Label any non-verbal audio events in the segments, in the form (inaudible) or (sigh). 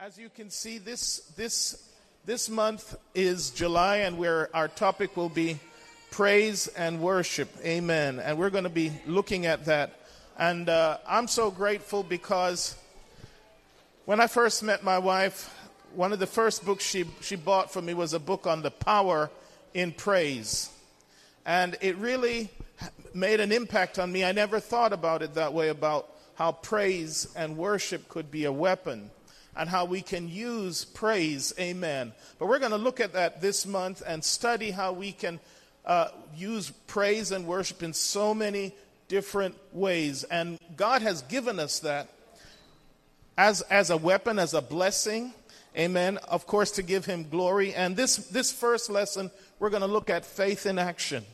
As you can see, this, this, this month is July, and where our topic will be praise and worship. Amen. And we're going to be looking at that. And uh, I'm so grateful because when I first met my wife, one of the first books she, she bought for me was a book on the power in praise. And it really made an impact on me. I never thought about it that way about how praise and worship could be a weapon and how we can use praise. Amen. But we're going to look at that this month and study how we can uh, use praise and worship in so many different ways. And God has given us that as, as a weapon, as a blessing. Amen. Of course, to give Him glory. And this, this first lesson, we're going to look at faith in action.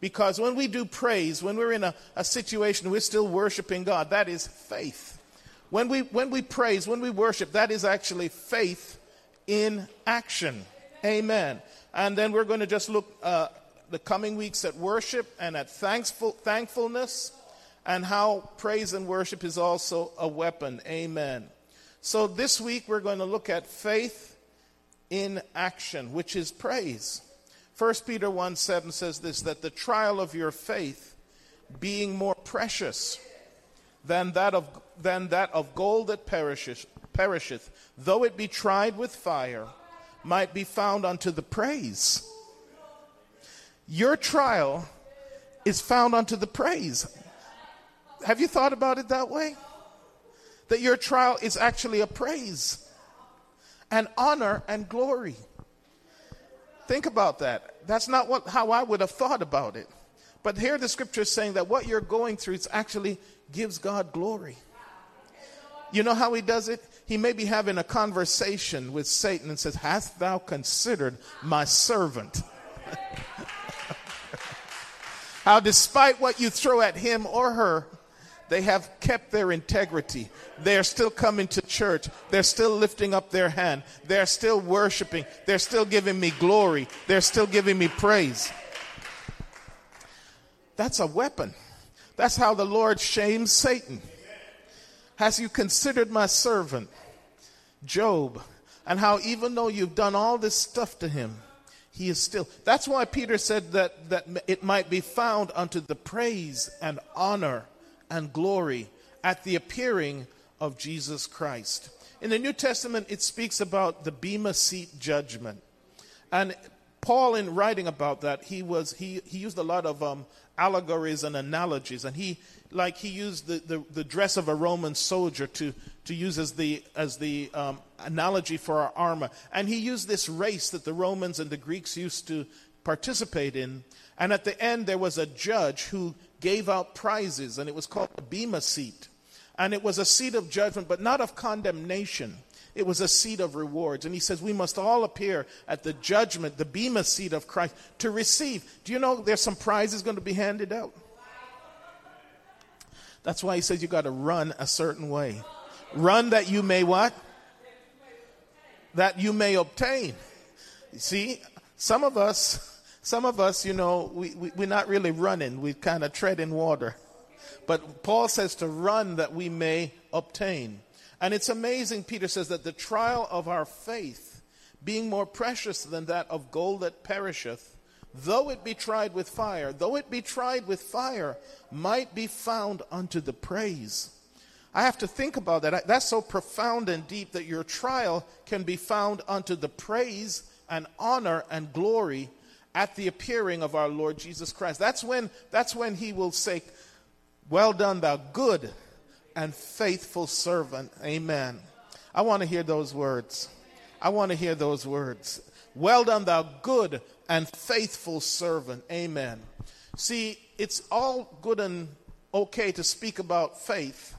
Because when we do praise, when we're in a, a situation, we're still worshiping God. That is faith. When we, when we praise, when we worship, that is actually faith in action. Amen. And then we're going to just look uh, the coming weeks at worship and at thankful, thankfulness and how praise and worship is also a weapon. Amen. So this week we're going to look at faith in action, which is praise. 1 Peter 1 7 says this that the trial of your faith being more precious than that of than that of gold that perisheth, perisheth, though it be tried with fire, might be found unto the praise. Your trial is found unto the praise. Have you thought about it that way? That your trial is actually a praise and honor and glory. Think about that. That's not what, how I would have thought about it. But here the scripture is saying that what you're going through is actually gives God glory. You know how he does it? He may be having a conversation with Satan and says, Hast thou considered my servant? (laughs) how, despite what you throw at him or her, they have kept their integrity. They're still coming to church. They're still lifting up their hand. They're still worshiping. They're still giving me glory. They're still giving me praise. That's a weapon. That's how the Lord shames Satan. Has you considered my servant, Job, and how even though you've done all this stuff to him, he is still. That's why Peter said that, that it might be found unto the praise and honor and glory at the appearing of Jesus Christ. In the New Testament, it speaks about the Bema Seat judgment. And Paul, in writing about that, he, was, he, he used a lot of um, allegories and analogies. And he, like he used the, the, the, dress of a Roman soldier to, to use as the, as the um, analogy for our armor. And he used this race that the Romans and the Greeks used to participate in. And at the end, there was a judge who gave out prizes, and it was called the Bema seat. And it was a seat of judgment, but not of condemnation. It was a seat of rewards. And he says, We must all appear at the judgment, the Bema seat of Christ, to receive. Do you know there's some prizes going to be handed out? That's why he says you got to run a certain way. Run that you may what? That you may obtain. You see, some of us, some of us, you know, we, we, we're not really running. We kind of tread in water. But Paul says to run that we may obtain. And it's amazing, Peter says, that the trial of our faith, being more precious than that of gold that perisheth, though it be tried with fire, though it be tried with fire, might be found unto the praise. I have to think about that. That's so profound and deep that your trial can be found unto the praise and honor and glory at the appearing of our Lord Jesus Christ. That's when, that's when he will say, Well done, thou good and faithful servant. Amen. I want to hear those words. I want to hear those words. Well done, thou good and faithful servant. Amen. See, it's all good and okay to speak about faith,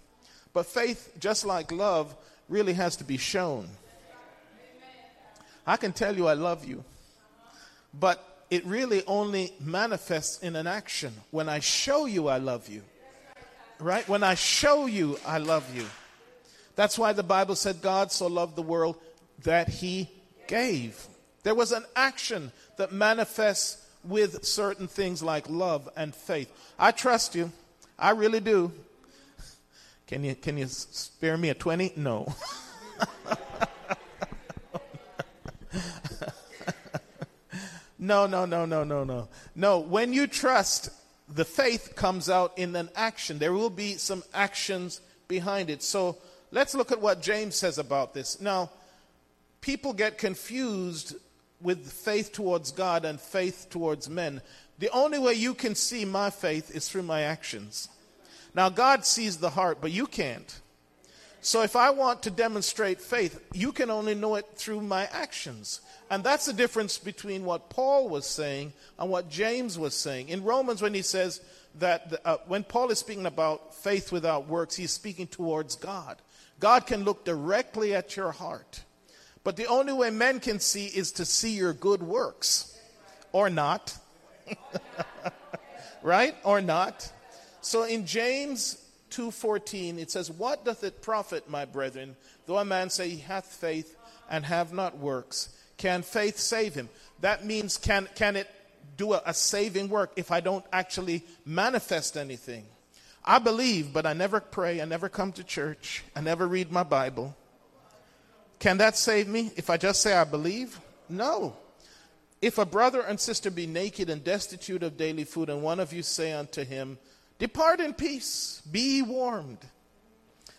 but faith, just like love, really has to be shown. I can tell you I love you, but it really only manifests in an action when I show you I love you. Right? When I show you I love you. That's why the Bible said God so loved the world that he gave. There was an action that manifests with certain things like love and faith. I trust you. I really do. Can you can you spare me a 20? No. (laughs) no, no, no, no, no, no. No, when you trust, the faith comes out in an action. There will be some actions behind it. So let's look at what James says about this. Now, people get confused with faith towards God and faith towards men. The only way you can see my faith is through my actions. Now, God sees the heart, but you can't. So, if I want to demonstrate faith, you can only know it through my actions. And that's the difference between what Paul was saying and what James was saying. In Romans, when he says that, the, uh, when Paul is speaking about faith without works, he's speaking towards God. God can look directly at your heart. But the only way men can see is to see your good works or not. (laughs) right? Or not. So in James 2:14 it says, "What doth it profit, my brethren, though a man say he hath faith and have not works? Can faith save him?" That means can can it do a, a saving work if I don't actually manifest anything? I believe, but I never pray, I never come to church, I never read my Bible. Can that save me if I just say I believe? No. If a brother and sister be naked and destitute of daily food, and one of you say unto him, Depart in peace, be warmed,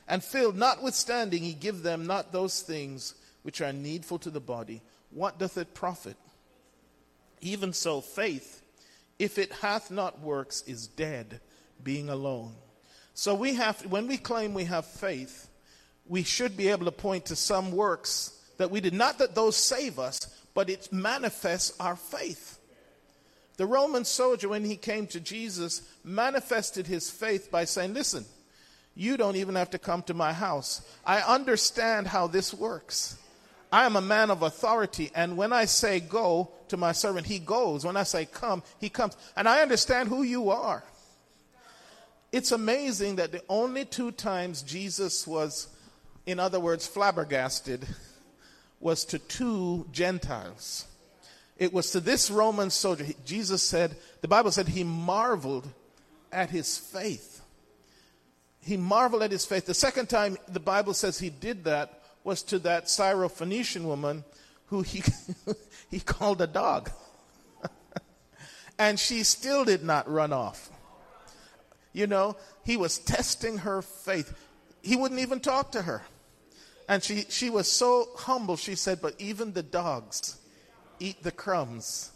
and filled, notwithstanding he give them not those things which are needful to the body, what doth it profit? Even so, faith, if it hath not works, is dead, being alone. So we have, when we claim we have faith, we should be able to point to some works that we did. Not that those save us, but it manifests our faith. The Roman soldier, when he came to Jesus, manifested his faith by saying, Listen, you don't even have to come to my house. I understand how this works. I am a man of authority, and when I say go to my servant, he goes. When I say come, he comes. And I understand who you are. It's amazing that the only two times Jesus was in other words, flabbergasted, was to two Gentiles. It was to this Roman soldier. Jesus said, the Bible said he marveled at his faith. He marveled at his faith. The second time the Bible says he did that was to that Syrophoenician woman who he, (laughs) he called a dog. (laughs) and she still did not run off. You know, he was testing her faith. He wouldn't even talk to her. And she, she was so humble, she said, But even the dogs eat the crumbs.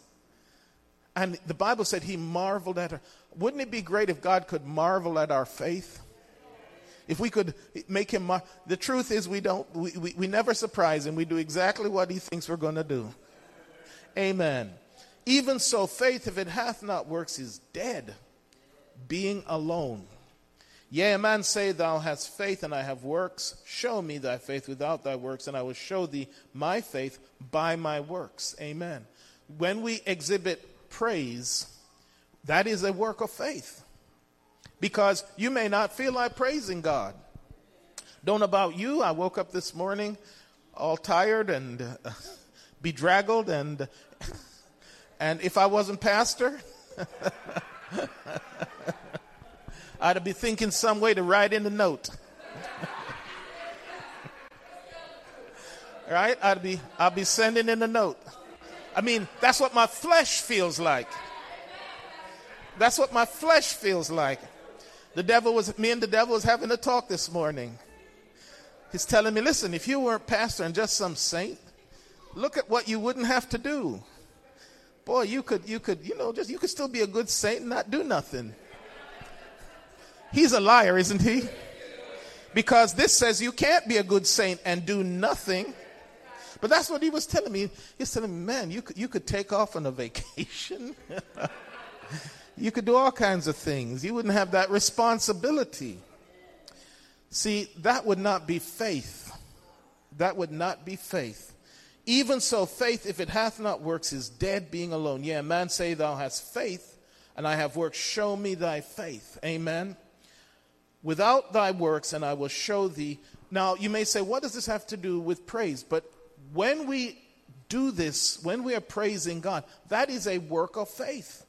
And the Bible said he marveled at her. Wouldn't it be great if God could marvel at our faith? If we could make him, mar- the truth is we don't, we, we, we never surprise him. We do exactly what he thinks we're going to do. Amen. Even so, faith, if it hath not works, is dead, being alone. Yea, a man say, Thou hast faith, and I have works. Show me thy faith without thy works, and I will show thee my faith by my works. Amen. When we exhibit praise, that is a work of faith. Because you may not feel like praising God. Don't about you. I woke up this morning all tired and uh, (laughs) bedraggled, and, (laughs) and if I wasn't pastor, (laughs) I'd be thinking some way to write in the note. (laughs) right? I'd be I'd be sending in a note. I mean, that's what my flesh feels like. That's what my flesh feels like. The devil was me and the devil was having a talk this morning. He's telling me, listen, if you weren't pastor and just some saint, look at what you wouldn't have to do. Boy, you could you could, you know, just you could still be a good saint and not do nothing. He's a liar, isn't he? Because this says you can't be a good saint and do nothing. But that's what he was telling me. He's telling me, man, you could, you could take off on a (laughs) vacation. you could do all kinds of things. You wouldn't have that responsibility. See, that would not be faith. That would not be faith. Even so, faith, if it hath not works, is dead being alone. Yeah, man say, Thou hast faith, and I have works. Show me thy faith. Amen without thy works, and I will show thee. Now, you may say, what does this have to do with praise? But when we do this, when we are praising God, that is a work of faith.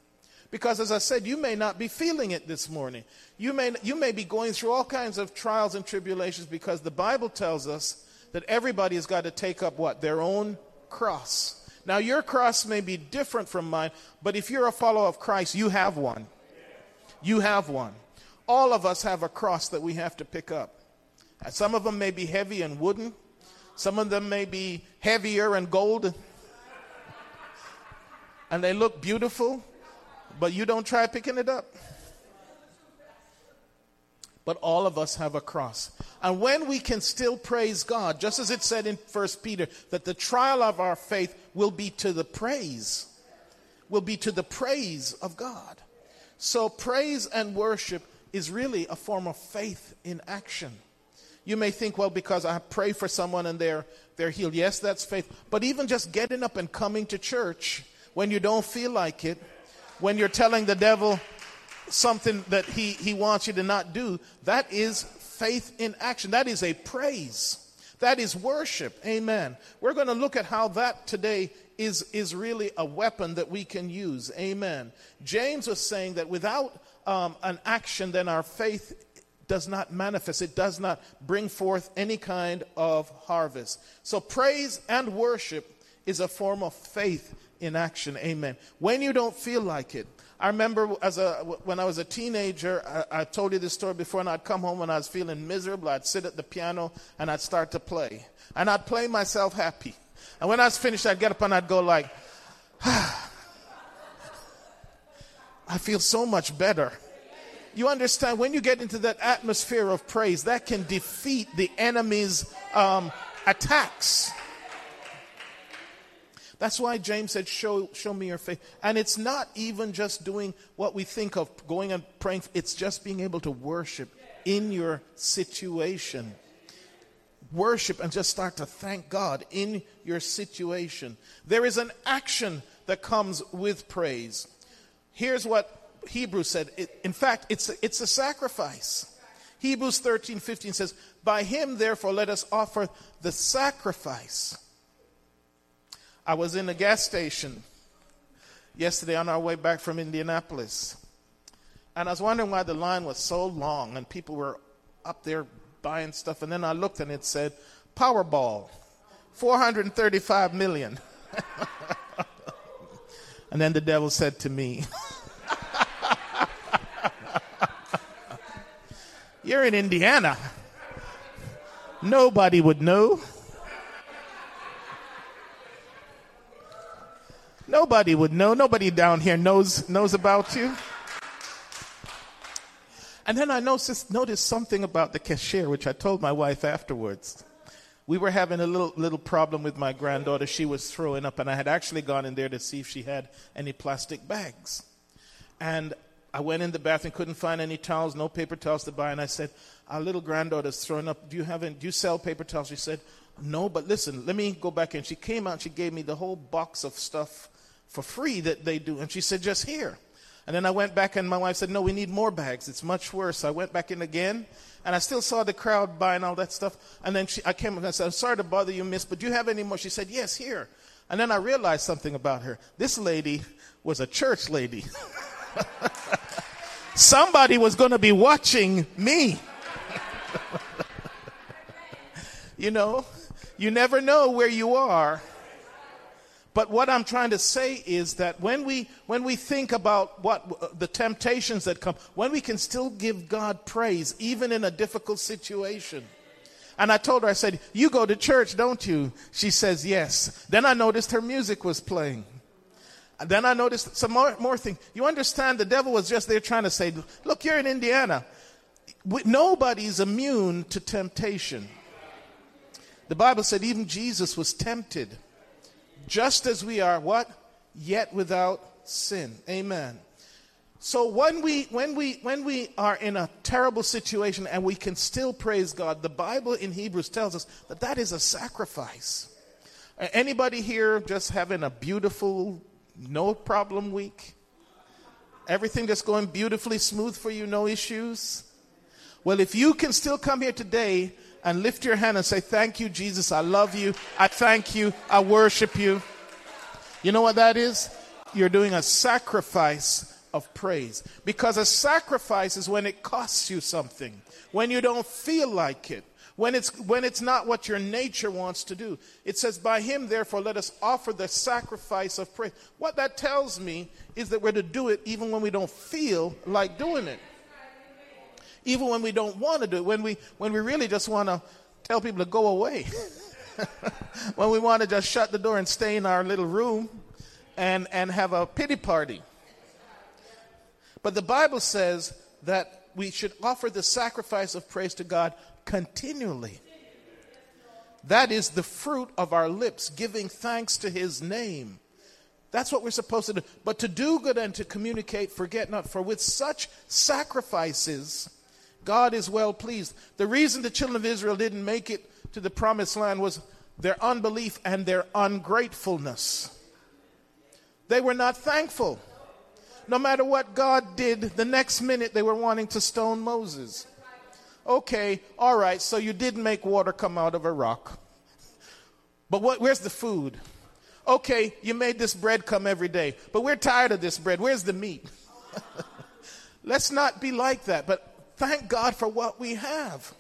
Because as I said, you may not be feeling it this morning. You may, you may be going through all kinds of trials and tribulations because the Bible tells us that everybody has got to take up what? Their own cross. Now, your cross may be different from mine, but if you're a follower of Christ, you have one. You have one. All of us have a cross that we have to pick up. And Some of them may be heavy and wooden, some of them may be heavier and golden. and they look beautiful, but you don't try picking it up. But all of us have a cross. And when we can still praise God, just as it said in 1 Peter, that the trial of our faith will be to the praise, will be to the praise of God. So praise and worship is really a form of faith in action. You may think, well, because I pray for someone and they're, they're healed. Yes, that's faith. But even just getting up and coming to church when you don't feel like it, when you're telling the devil something that he, he wants you to not do, that is faith in action. That is a praise. That is worship. Amen. We're going to look at how that today is, is really a weapon that we can use. Amen. James was saying that without um, an action, then our faith does not manifest, it does not bring forth any kind of harvest. So, praise and worship is a form of faith in action. Amen. When you don't feel like it, I remember as a, when I was a teenager, I, I, told you this story before, and I'd come home when I was feeling miserable. I'd sit at the piano and I'd start to play. And I'd play myself happy. And when I was finished, I'd get up and I'd go like, (sighs) ah, I feel so much better you understand when you get into that atmosphere of praise, that can defeat the enemy's um, attacks. That's why James said, show, show me your faith. And it's not even just doing what we think of going and praying, it's just being able to worship in your situation. Worship and just start to thank God in your situation. There is an action that comes with praise. Here's what Hebrews said, it, in fact, it's a, it's a sacrifice. Hebrews 13, 15 says, By him, therefore, let us offer the sacrifice. I was in a gas station yesterday on our way back from Indianapolis. And I was wondering why the line was so long and people were up there buying stuff. And then I looked and it said, Powerball, 435 million. (laughs) and then the devil said to me, (laughs) You're in Indiana. Nobody would know. Nobody would know. Nobody down here knows knows about you. And then I noticed, noticed something about the cashier, which I told my wife afterwards. We were having a little little problem with my granddaughter. She was throwing up, and I had actually gone in there to see if she had any plastic bags. And I went in the bathroom, couldn't find any towels, no paper towels to buy, and I said, Our little granddaughter's throwing up. Do you have any, do you sell paper towels? She said, No, but listen, let me go back in. She came out, she gave me the whole box of stuff for free that they do. And she said, Just here. And then I went back, and my wife said, No, we need more bags. It's much worse. I went back in again, and I still saw the crowd buying all that stuff. And then she, I came and I said, I'm sorry to bother you, miss, but do you have any more? She said, Yes, here. And then I realized something about her. This lady was a church lady. (laughs) (laughs) somebody was going to be watching me. (laughs) you know, you never know where you are. But what I'm trying to say is that when we when we think about what the temptations that come, when we can still give God praise even in a difficult situation. And I told her I said, "You go to church, don't you?" She says, "Yes." Then I noticed her music was playing. And then I noticed some more, more thing. You understand the devil was just there trying to say, look, you're in Indiana. Nobody's immune to temptation. The Bible said even Jesus was tempted, just as we are, what? Yet without sin. Amen. So when we when we when we are in a terrible situation and we can still praise God, the Bible in Hebrews tells us that that is a sacrifice. Anybody here just having a beautiful no problem week? Everything that's going beautifully smooth for you, no issues? Well, if you can still come here today and lift your hand and say, Thank you, Jesus, I love you, I thank you, I worship you. You know what that is? You're doing a sacrifice of praise. Because a sacrifice is when it costs you something, when you don't feel like it, when it's, when it's not what your nature wants to do. It says, By him, therefore, let us offer the sacrifice of praise. What that tells me is that we're to do it even when we don't feel like doing it. Even when we don't want to do it, when we, when we really just want to tell people to go away. (laughs) when we want to just shut the door and stay in our little room and, and have a pity party. But the Bible says that we should offer the sacrifice of praise to God continually. That is the fruit of our lips, giving thanks to his name. That's what we're supposed to do. But to do good and to communicate, forget not. For with such sacrifices, God is well pleased. The reason the children of Israel didn't make it to the promised land was their unbelief and their ungratefulness. They were not thankful. No matter what God did, the next minute they were wanting to stone Moses. Okay, all right, so you didn't make water come out of a rock. But what, where's the food? Okay, you made this bread come every day, but we're tired of this bread. Where's the meat? (laughs) Let's not be like that, but thank God for what we have.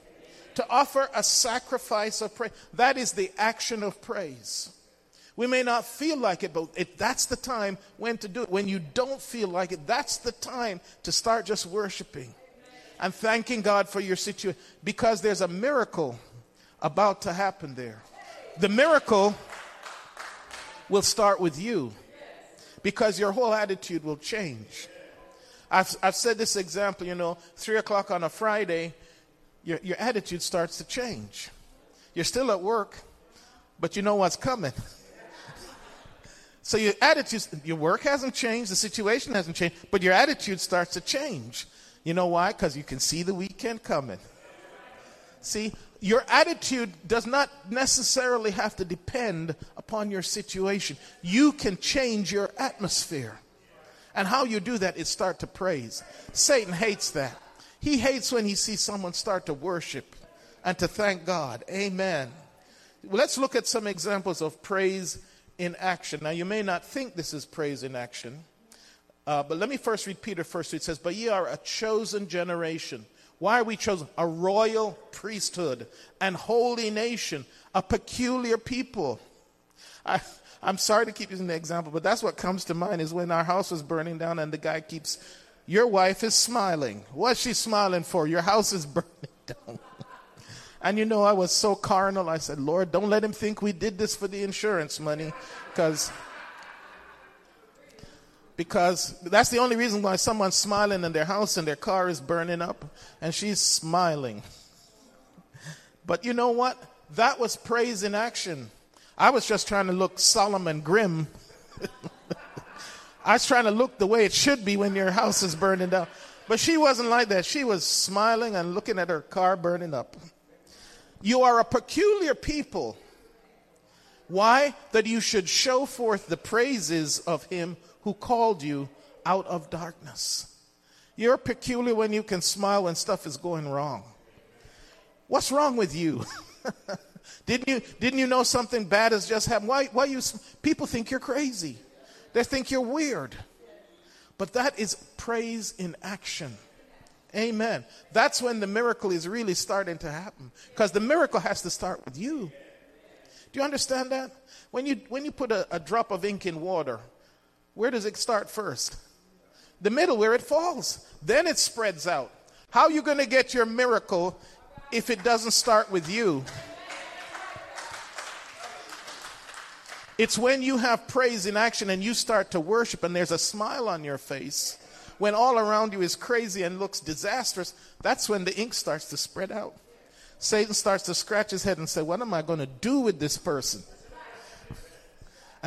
To offer a sacrifice of praise. That is the action of praise. We may not feel like it, but it, that's the time when to do it. When you don't feel like it, that's the time to start just worshiping and thanking God for your situation because there's a miracle about to happen there. The miracle will start with you because your whole attitude will change. I've, I've said this example, you know, three o'clock on a Friday, your, your attitude starts to change. You're still at work, but you know what's coming. so your attitude, your work hasn't changed, the situation hasn't changed, but your attitude starts to change. You know why? Because you can see the weekend coming. See, your attitude does not necessarily have to depend upon your situation. You can change your atmosphere. And how you do that is start to praise. Satan hates that. He hates when he sees someone start to worship and to thank God. Amen. Let's look at some examples of praise in action. Now, you may not think this is praise in action, uh, but let me first read Peter first. It says, But ye are a chosen generation. Why are we chosen? A royal priesthood and holy nation, a peculiar people. I, I'm sorry to keep using the example, but that's what comes to mind is when our house was burning down and the guy keeps, Your wife is smiling. What's she smiling for? Your house is (laughs) burning down. and you know, I was so carnal. I said, Lord, don't let him think we did this for the insurance money because because that's the only reason why someone's smiling in their house and their car is burning up and she's smiling. But you know what? That was praise in action. I was just trying to look solemn and grim. (laughs) I was trying to look the way it should be when your house is burning down. But she wasn't like that. She was smiling and looking at her car burning up. You are a peculiar people. Why? That you should show forth the praises of him who called you out of darkness. You're peculiar when you can smile when stuff is going wrong. What's wrong with you? (laughs) didn't you didn't you know something bad has just happened? Why why you people think you're crazy. They think you're weird. But that is praise in action. Amen. That's when the miracle is really starting to happen because the miracle has to start with you. Do you understand that? When you when you put a, a drop of ink in water, where does it start first? The middle, where it falls. Then it spreads out. How are you going to get your miracle if it doesn't start with you? It's when you have praise in action and you start to worship and there's a smile on your face. When all around you is crazy and looks disastrous, that's when the ink starts to spread out. Satan starts to scratch his head and say, What am I going to do with this person?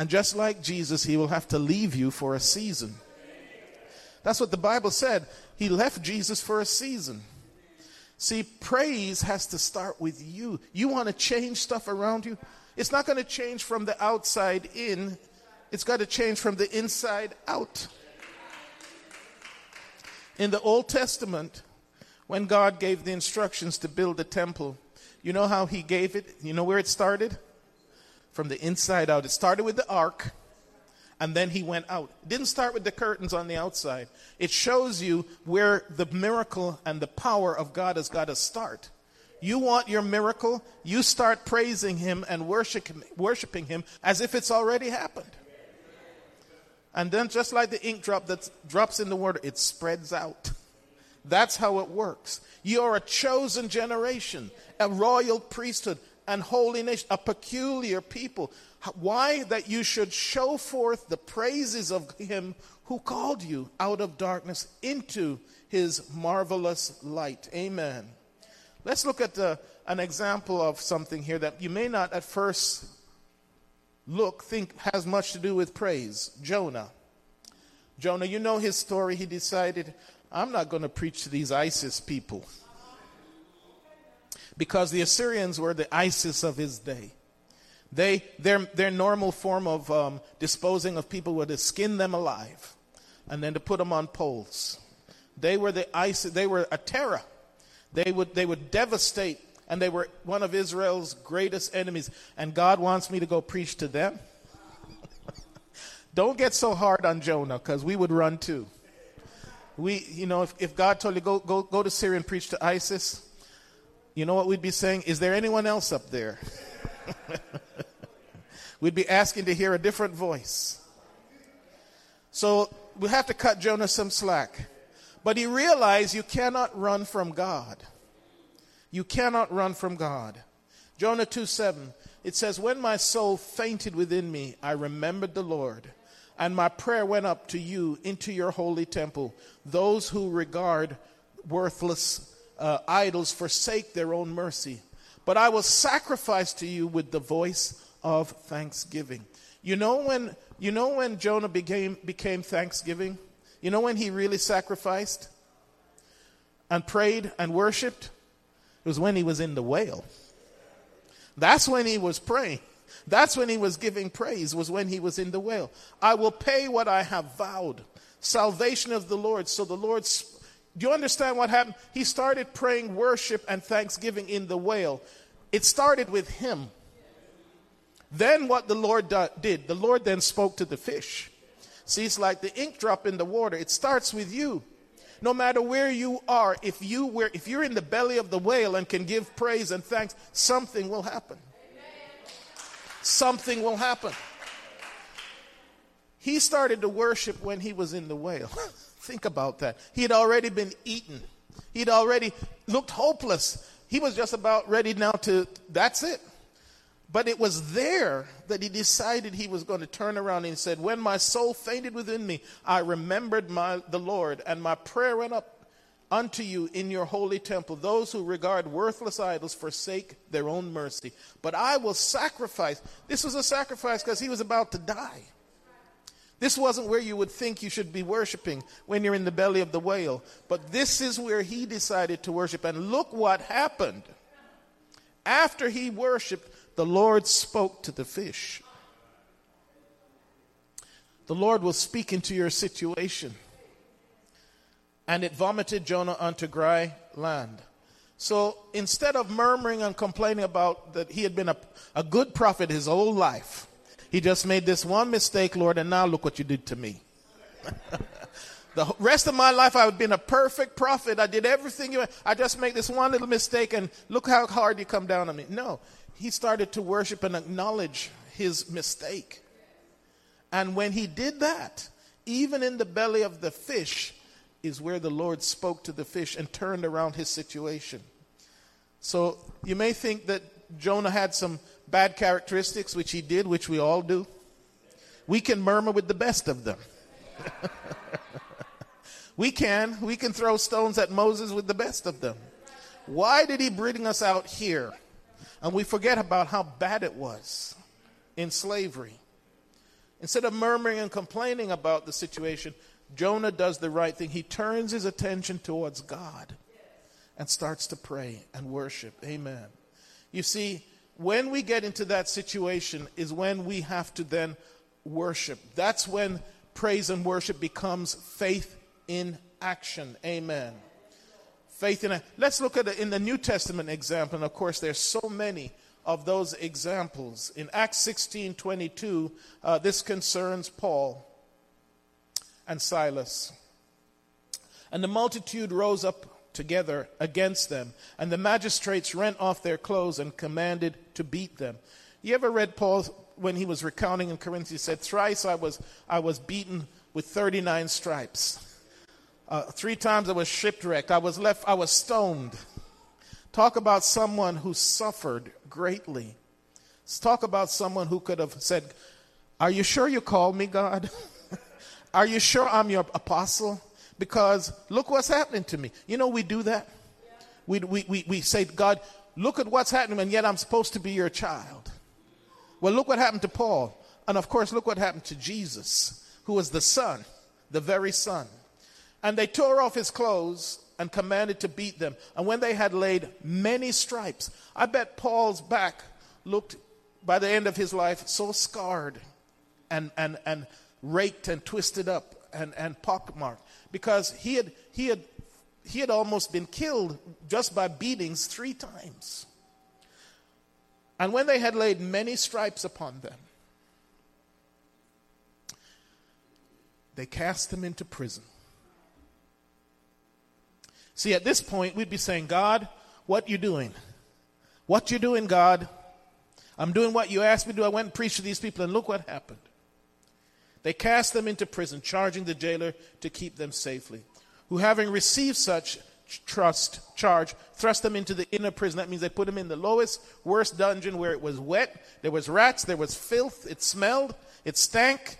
And just like Jesus, he will have to leave you for a season. That's what the Bible said. He left Jesus for a season. See, praise has to start with you. You want to change stuff around you? It's not going to change from the outside in, it's got to change from the inside out. In the Old Testament, when God gave the instructions to build the temple, you know how He gave it? You know where it started? From the inside out. It started with the ark, and then he went out. It didn't start with the curtains on the outside. It shows you where the miracle and the power of God has got to start. You want your miracle? You start praising Him and worshiping Him as if it's already happened. And then, just like the ink drop that drops in the water, it spreads out. That's how it works. You are a chosen generation, a royal priesthood, and holy nation, a peculiar people. Why? That you should show forth the praises of Him who called you out of darkness into His marvelous light. Amen. Let's look at the, an example of something here that you may not at first look, think has much to do with praise. Jonah. Jonah, you know his story. He decided, I'm not going to preach to these ISIS people. Because the Assyrians were the ISIS of his day. They, their, their normal form of um, disposing of people was to skin them alive and then to put them on poles. They were the ISIS, they were a terror. They would, they would devastate and they were one of Israel's greatest enemies. And God wants me to go preach to them. (laughs) Don't get so hard on Jonah because we would run too. We, you know, if, if God told you go, go, go to Syria and preach to ISIS, you know what we'd be saying? Is there anyone else up there? (laughs) we'd be asking to hear a different voice. So we have to cut Jonah some slack. But he realized you cannot run from God. You cannot run from God. Jonah 2 7, it says, When my soul fainted within me, I remembered the Lord, and my prayer went up to you into your holy temple. Those who regard worthless uh, idols forsake their own mercy. But I will sacrifice to you with the voice of thanksgiving. You know when, you know when Jonah became, became thanksgiving? You know when he really sacrificed and prayed and worshiped? It was when he was in the whale. That's when he was praying. That's when he was giving praise, was when he was in the whale. I will pay what I have vowed. Salvation of the Lord. So the Lord, do you understand what happened? He started praying worship and thanksgiving in the whale. It started with him. Then what the Lord did, the Lord then spoke to the fish. See, it's like the ink drop in the water. It starts with you no matter where you are, if, you were, if you're in the belly of the whale and can give praise and thanks, something will happen. Something will happen. He started to worship when he was in the whale. (laughs) Think about that. He had already been eaten, he'd already looked hopeless. He was just about ready now to, that's it. But it was there that he decided he was going to turn around and said, When my soul fainted within me, I remembered my, the Lord, and my prayer went up unto you in your holy temple. Those who regard worthless idols forsake their own mercy. But I will sacrifice. This was a sacrifice because he was about to die. This wasn't where you would think you should be worshiping when you're in the belly of the whale. But this is where he decided to worship. And look what happened. After he worshiped, the Lord spoke to the fish. The Lord will speak into your situation. And it vomited Jonah onto dry land. So instead of murmuring and complaining about that he had been a, a good prophet his whole life, he just made this one mistake, Lord, and now look what you did to me. (laughs) the rest of my life I've been a perfect prophet. I did everything you I just make this one little mistake and look how hard you come down on me. No he started to worship and acknowledge his mistake. And when he did that, even in the belly of the fish is where the Lord spoke to the fish and turned around his situation. So you may think that Jonah had some bad characteristics, which he did, which we all do. We can murmur with the best of them. (laughs) we can. We can throw stones at Moses with the best of them. Why did he bring us out here? And we forget about how bad it was in slavery. Instead of murmuring and complaining about the situation, Jonah does the right thing. He turns his attention towards God and starts to pray and worship. Amen. You see, when we get into that situation is when we have to then worship. That's when praise and worship becomes faith in action. Amen faith in. Let's look at it in the New Testament example. And of course, there's so many of those examples. In Acts 16 22, uh, this concerns Paul and Silas. And the multitude rose up together against them. And the magistrates rent off their clothes and commanded to beat them. You ever read Paul when he was recounting in Corinthians? He said, Thrice I was, I was beaten with 39 stripes. Uh, three times I was shipwrecked. I was left, I was stoned. Talk about someone who suffered greatly. Let's talk about someone who could have said, Are you sure you called me, God? (laughs) Are you sure I'm your apostle? Because look what's happening to me. You know, we do that. We, we, we, we say, God, look at what's happening, and yet I'm supposed to be your child. Well, look what happened to Paul. And of course, look what happened to Jesus, who was the Son, the very Son. And they tore off his clothes and commanded to beat them. And when they had laid many stripes, I bet Paul's back looked, by the end of his life, so scarred and, and, and raked and twisted up and, and pockmarked because he had, he, had, he had almost been killed just by beatings three times. And when they had laid many stripes upon them, they cast him into prison. See, at this point, we'd be saying, God, what you doing? What you doing, God? I'm doing what you asked me to do. I went and preached to these people, and look what happened. They cast them into prison, charging the jailer to keep them safely. Who, having received such trust charge, thrust them into the inner prison. That means they put them in the lowest, worst dungeon where it was wet. There was rats, there was filth, it smelled, it stank.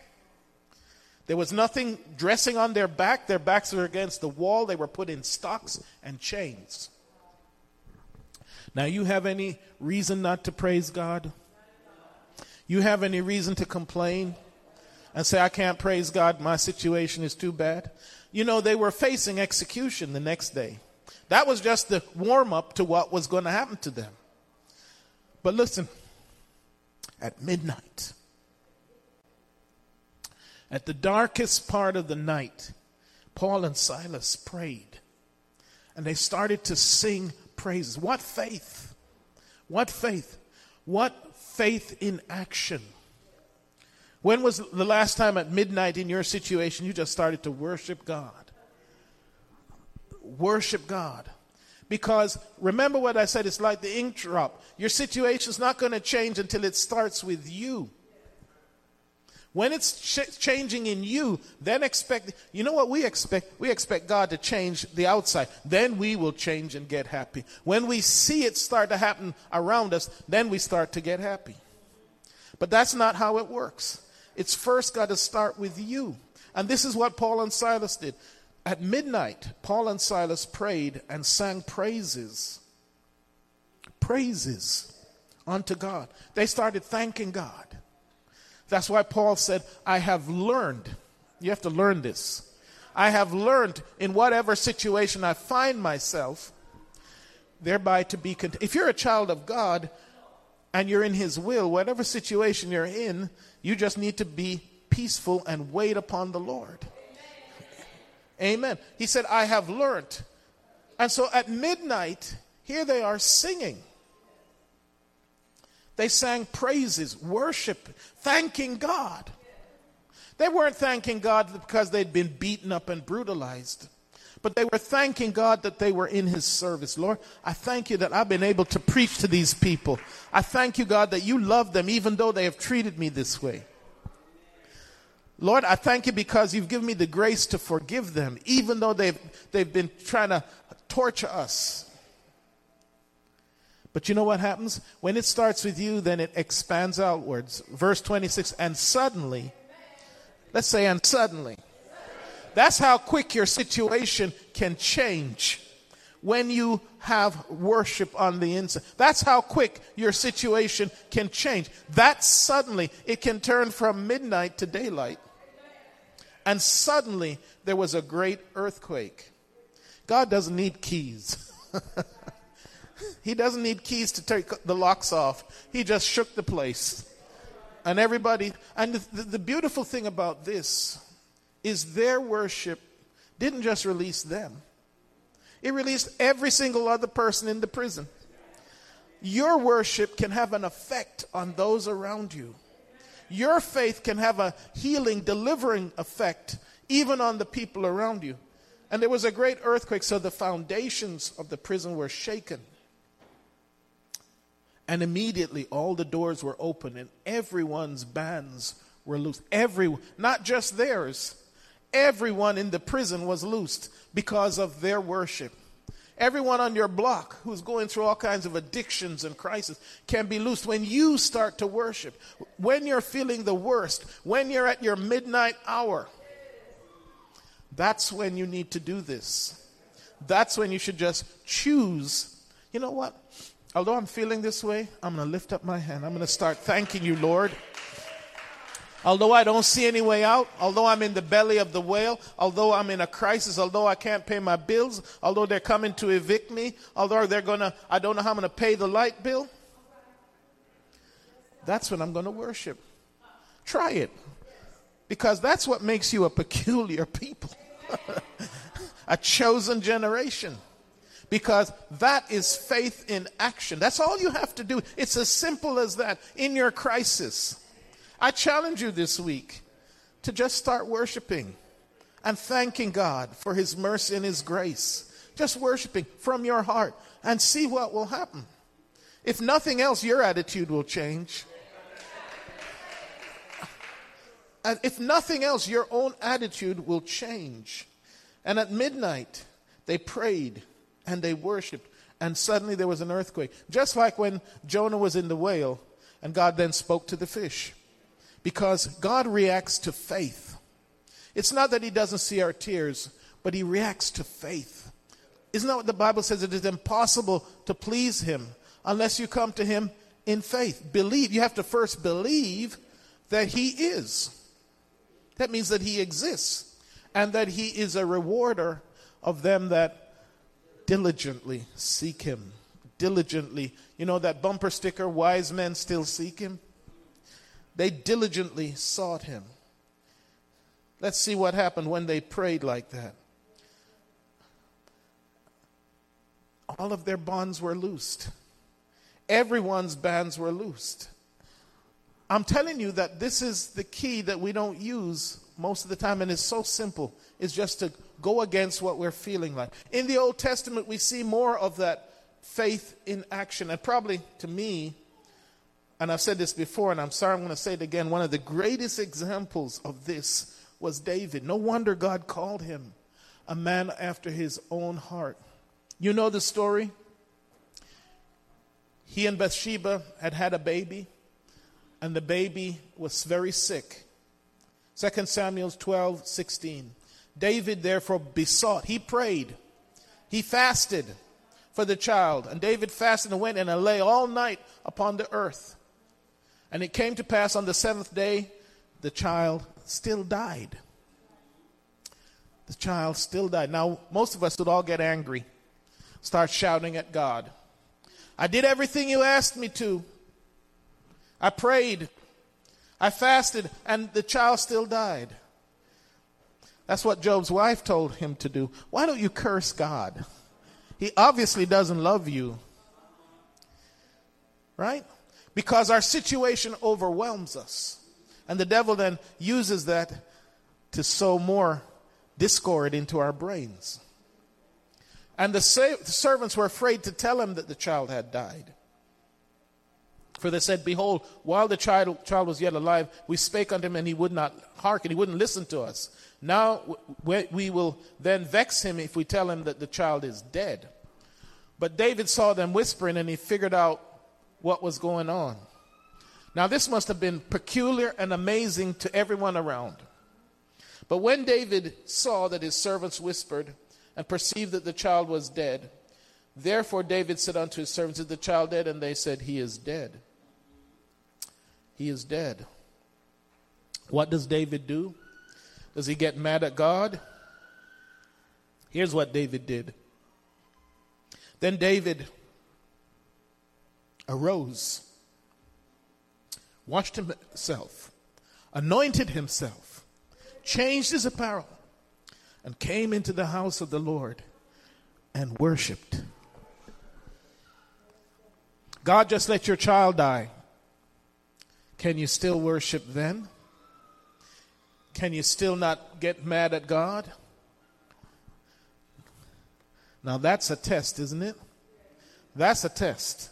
There was nothing dressing on their back. Their backs were against the wall. They were put in stocks and chains. Now, you have any reason not to praise God? You have any reason to complain? And say, I can't praise God, my situation is too bad. You know, they were facing execution the next day. That was just the warm up to what was going to happen to them. But listen, at midnight, at the darkest part of the night, Paul and Silas prayed and they started to sing praises. What faith! What faith! What faith in action! When was the last time at midnight in your situation you just started to worship God? Worship God. Because remember what I said, it's like the ink drop. Your situation is not going to change until it starts with you. When it's ch- changing in you, then expect, you know what we expect? We expect God to change the outside. Then we will change and get happy. When we see it start to happen around us, then we start to get happy. But that's not how it works. It's first got to start with you. And this is what Paul and Silas did. At midnight, Paul and Silas prayed and sang praises. Praises unto God. They started thanking God. That's why Paul said, I have learned. You have to learn this. I have learned in whatever situation I find myself, thereby to be content. If you're a child of God and you're in His will, whatever situation you're in, you just need to be peaceful and wait upon the Lord. Amen. He said, I have learned. And so at midnight, here they are singing. They sang praises, worship, thanking God. They weren't thanking God because they'd been beaten up and brutalized. But they were thanking God that they were in His service. Lord, I thank you that I've been able to preach to these people. I thank you, God, that you love them even though they have treated me this way. Lord, I thank you because you've given me the grace to forgive them, even though they've, they've been trying to torture us. But you know what happens? When it starts with you, then it expands outwards. Verse 26 and suddenly, let's say, and suddenly, that's how quick your situation can change when you have worship on the inside. That's how quick your situation can change. That suddenly, it can turn from midnight to daylight. And suddenly, there was a great earthquake. God doesn't need keys. (laughs) he doesn't need keys to take the locks off. He just shook the place. And everybody, and the, the beautiful thing about this is their worship didn't just release them, it released every single other person in the prison. Your worship can have an effect on those around you. Your faith can have a healing, delivering effect even on the people around you. And there was a great earthquake, so the foundations of the prison were shaken. And immediately all the doors were open and everyone's bands were loosed. Every, not just theirs, everyone in the prison was loosed because of their worship. Everyone on your block who's going through all kinds of addictions and crises can be loosed when you start to worship. When you're feeling the worst, when you're at your midnight hour, that's when you need to do this. That's when you should just choose. You know what? Although I'm feeling this way, I'm going to lift up my hand. I'm going to start thanking you, Lord. Although I don't see any way out, although I'm in the belly of the whale, although I'm in a crisis, although I can't pay my bills, although they're coming to evict me, although they're going to, I don't know how I'm going to pay the light bill, that's when I'm going to worship. Try it. Because that's what makes you a peculiar people, (laughs) a chosen generation. Because that is faith in action. That's all you have to do. It's as simple as that in your crisis. I challenge you this week to just start worshiping and thanking God for His mercy and His grace. Just worshiping from your heart and see what will happen. If nothing else, your attitude will change. And if nothing else, your own attitude will change. And at midnight, they prayed and they worshiped, and suddenly there was an earthquake. Just like when Jonah was in the whale, and God then spoke to the fish because God reacts to faith. It's not that He doesn't see our tears, but He reacts to faith. Isn't that what the Bible says? It is impossible to please Him unless you come to Him in faith. Believe. You have to first believe that He is. That means that He exists and that He is a rewarder of them that diligently seek Him. Diligently. You know that bumper sticker, wise men still seek Him? They diligently sought him. Let's see what happened when they prayed like that. All of their bonds were loosed. Everyone's bands were loosed. I'm telling you that this is the key that we don't use most of the time, and it's so simple. It's just to go against what we're feeling like. In the Old Testament, we see more of that faith in action. And probably to me, and I've said this before, and I'm sorry I'm going to say it again. One of the greatest examples of this was David. No wonder God called him a man after his own heart. You know the story? He and Bathsheba had had a baby, and the baby was very sick. 2 Samuel 12, 16. David therefore besought, he prayed, he fasted for the child. And David fasted and went and lay all night upon the earth. And it came to pass on the seventh day, the child still died. The child still died. Now, most of us would all get angry, start shouting at God. I did everything you asked me to. I prayed. I fasted, and the child still died. That's what Job's wife told him to do. Why don't you curse God? He obviously doesn't love you. Right? Because our situation overwhelms us. And the devil then uses that to sow more discord into our brains. And the, sa- the, servants were afraid to tell him that the child had died. For they said, Behold, while the child, child was yet alive, we spake unto him, and he would not hearken, he wouldn't listen to us. Now we, we will then vex him if we tell him that the child is dead. But David saw them whispering, and he figured out what was going on. Now, this must have been peculiar and amazing to everyone around. But when David saw that his servants whispered and perceived that the child was dead, therefore David said unto his servants, Is the child dead? And they said, He is dead. He is dead. What does David do? Does he get mad at God? Here's what David did. Then David arose, washed himself, anointed himself, changed his apparel, and came into the house of the Lord and worshiped. God just let your child die. Can you still worship then? Can you still not get mad at God? Now that's a test, isn't it? That's a test.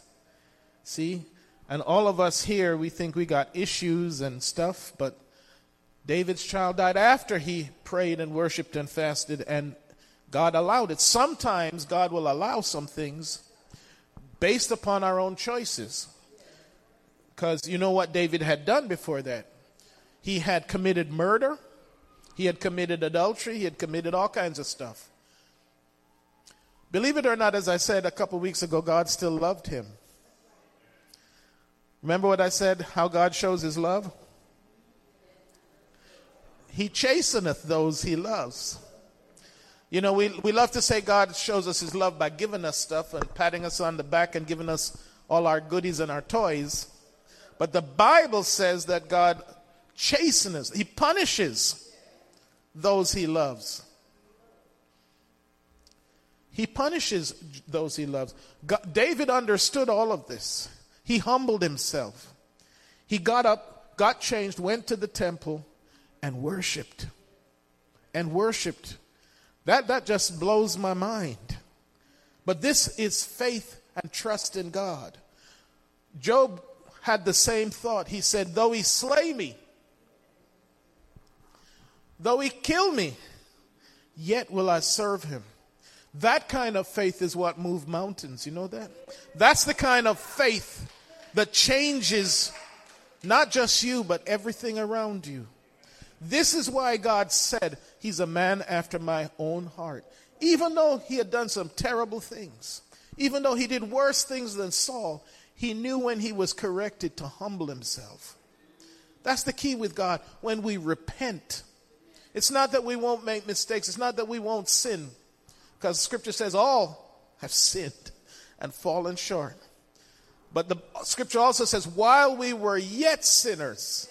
See? And all of us here, we think we got issues and stuff, but David's child died after he prayed and worshiped and fasted, and God allowed it. Sometimes God will allow some things based upon our own choices. Because you know what David had done before that? He had committed murder, he had committed adultery, he had committed all kinds of stuff. Believe it or not, as I said a couple weeks ago, God still loved him. Remember what I said, how God shows his love? He chasteneth those he loves. You know, we, we love to say God shows us his love by giving us stuff and patting us on the back and giving us all our goodies and our toys. But the Bible says that God chasteneth, he punishes those he loves. He punishes those he loves. God, David understood all of this. He humbled himself. He got up, got changed, went to the temple, and worshiped. And worshiped. That, that just blows my mind. But this is faith and trust in God. Job had the same thought. He said, Though he slay me, though he kill me, yet will I serve him. That kind of faith is what moved mountains. You know that? That's the kind of faith that changes not just you, but everything around you. This is why God said he's a man after my own heart. Even though he had done some terrible things, even though he did worse things than Saul, he knew when he was corrected to humble himself. That's the key with God. When we repent, it's not that we won't make mistakes, it's not that we won't sin, because scripture says all have sinned and fallen short. But the scripture also says, while we were yet sinners,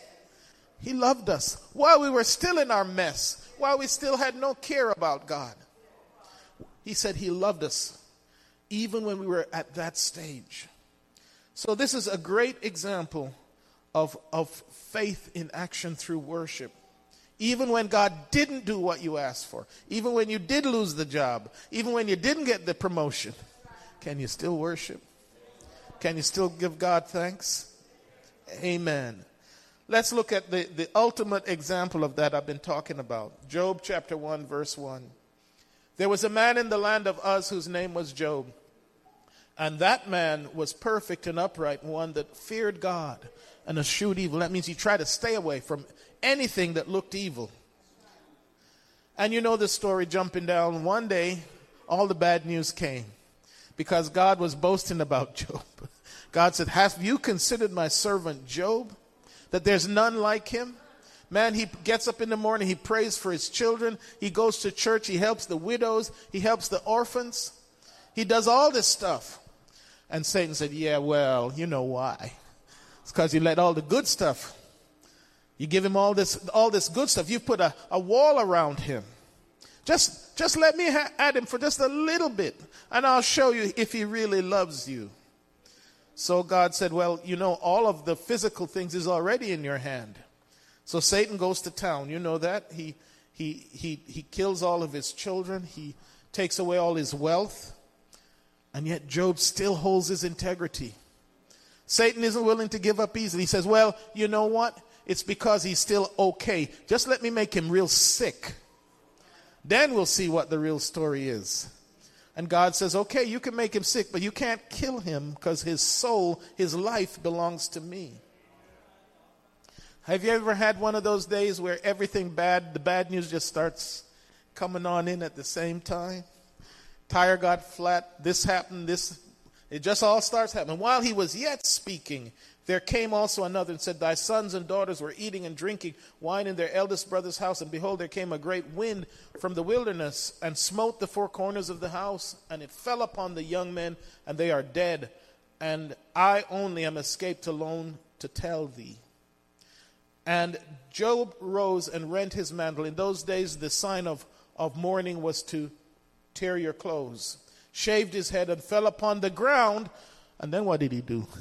he loved us. While we were still in our mess, while we still had no care about God, he said he loved us even when we were at that stage. So, this is a great example of, of faith in action through worship. Even when God didn't do what you asked for, even when you did lose the job, even when you didn't get the promotion, can you still worship? Can you still give God thanks? Amen. Let's look at the, the ultimate example of that I've been talking about. Job chapter 1, verse 1. There was a man in the land of Uz whose name was Job. And that man was perfect and upright, one that feared God and eschewed evil. That means he tried to stay away from anything that looked evil. And you know the story jumping down. One day, all the bad news came because God was boasting about (laughs) Job. God said, Have you considered my servant Job? That there's none like him? Man, he gets up in the morning, he prays for his children, he goes to church, he helps the widows, he helps the orphans, he does all this stuff. And Satan said, Yeah, well, you know why. It's because you let all the good stuff. You give him all this, all this good stuff. You put a, a wall around him. Just, just let me ha- at him for just a little bit, and I'll show you if he really loves you. So God said, Well, you know, all of the physical things is already in your hand. So Satan goes to town. You know that? He, he, he, he kills all of his children, he takes away all his wealth, and yet Job still holds his integrity. Satan isn't willing to give up easily. He says, Well, you know what? It's because he's still okay. Just let me make him real sick. Then we'll see what the real story is. And God says, okay, you can make him sick, but you can't kill him because his soul, his life belongs to me. Have you ever had one of those days where everything bad, the bad news just starts coming on in at the same time? Tire got flat, this happened, this, it just all starts happening. While he was yet speaking, there came also another and said, Thy sons and daughters were eating and drinking wine in their eldest brother's house. And behold, there came a great wind from the wilderness and smote the four corners of the house. And it fell upon the young men, and they are dead. And I only am escaped alone to tell thee. And Job rose and rent his mantle. In those days, the sign of, of mourning was to tear your clothes. Shaved his head and fell upon the ground. And then what did he do? (laughs)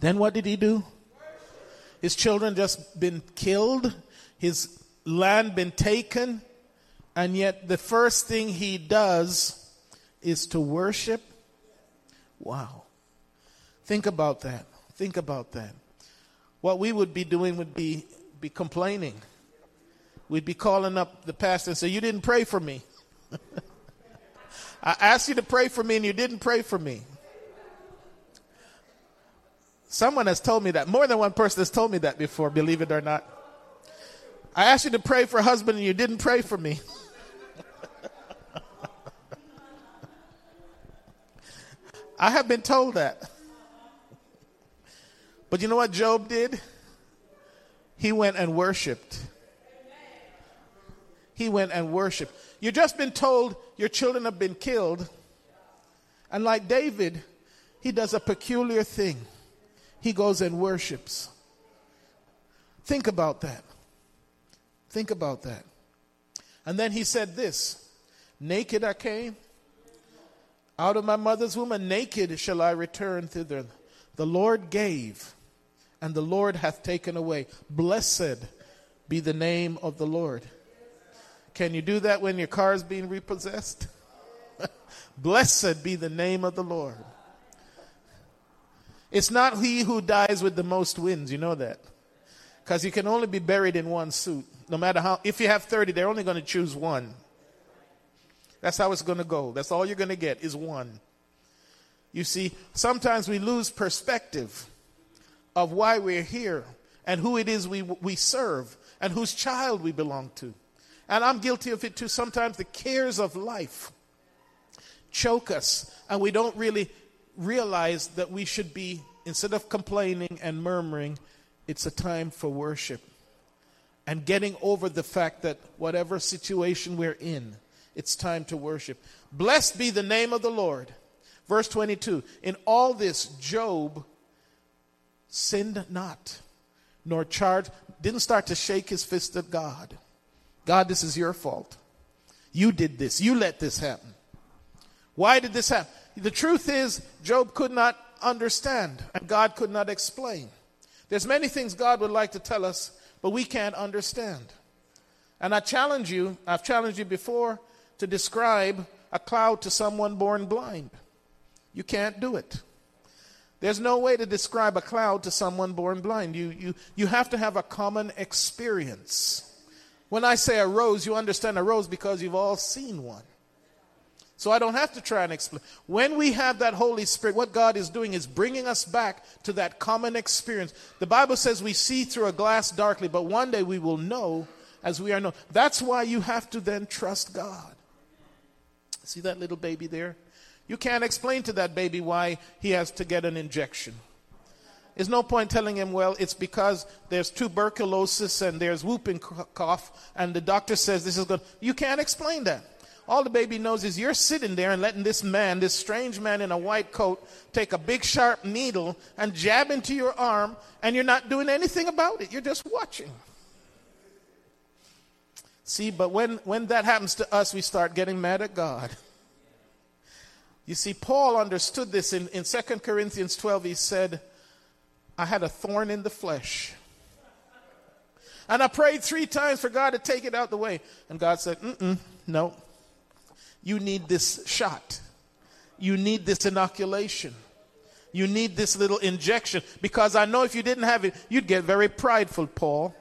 Then what did he do? His children just been killed, his land been taken, And yet, the first thing he does is to worship. Wow. Think about that. Think about that. What we would be doing would be, be complaining. We'd be calling up the pastor and say, You didn't pray for me. (laughs) I asked you to pray for me and you didn't pray for me. Someone has told me that. More than one person has told me that before, believe it or not. I asked you to pray for a husband and you didn't pray for me. (laughs) I have been told that. But you know what Job did? He went and worshiped. He went and worshiped. You've just been told your children have been killed. And like David, he does a peculiar thing. He goes and worships. Think about that. Think about that. And then he said this Naked I came out of my mother's womb, and naked shall I return thither. The Lord gave, and the Lord hath taken away. Blessed be the name of the Lord. Can you do that when your car is being repossessed? (laughs) Blessed be the name of the Lord. It's not he who dies with the most wins, you know that. Because you can only be buried in one suit. No matter how, if you have 30, they're only going to choose one. That's how it's going to go. That's all you're going to get is one. You see, sometimes we lose perspective of why we're here and who it is we, we serve and whose child we belong to. And I'm guilty of it too. Sometimes the cares of life choke us and we don't really realize that we should be, instead of complaining and murmuring, it's a time for worship and getting over the fact that whatever situation we're in, it's time to worship. Blessed be the name of the Lord. Verse 22 In all this, Job sinned not, nor charged, didn't start to shake his fist at God. God, this is your fault. You did this. You let this happen. Why did this happen? The truth is, Job could not understand, and God could not explain. There's many things God would like to tell us, but we can't understand. And I challenge you, I've challenged you before, to describe a cloud to someone born blind. You can't do it. There's no way to describe a cloud to someone born blind. You, you, you have to have a common experience. When I say a rose, you understand a rose because you've all seen one. So I don't have to try and explain. When we have that Holy Spirit, what God is doing is bringing us back to that common experience. The Bible says we see through a glass darkly, but one day we will know as we are known. That's why you have to then trust God. See that little baby there? You can't explain to that baby why he has to get an injection. There's no point telling him, well, it's because there's tuberculosis and there's whooping cough, and the doctor says this is good. You can't explain that. All the baby knows is you're sitting there and letting this man, this strange man in a white coat, take a big sharp needle and jab into your arm, and you're not doing anything about it. You're just watching. See, but when, when that happens to us, we start getting mad at God. You see, Paul understood this in, in 2 Corinthians 12. He said, I had a thorn in the flesh. And I prayed three times for God to take it out the way. And God said, Mm-mm, no. You need this shot. You need this inoculation. You need this little injection. Because I know if you didn't have it, you'd get very prideful, Paul.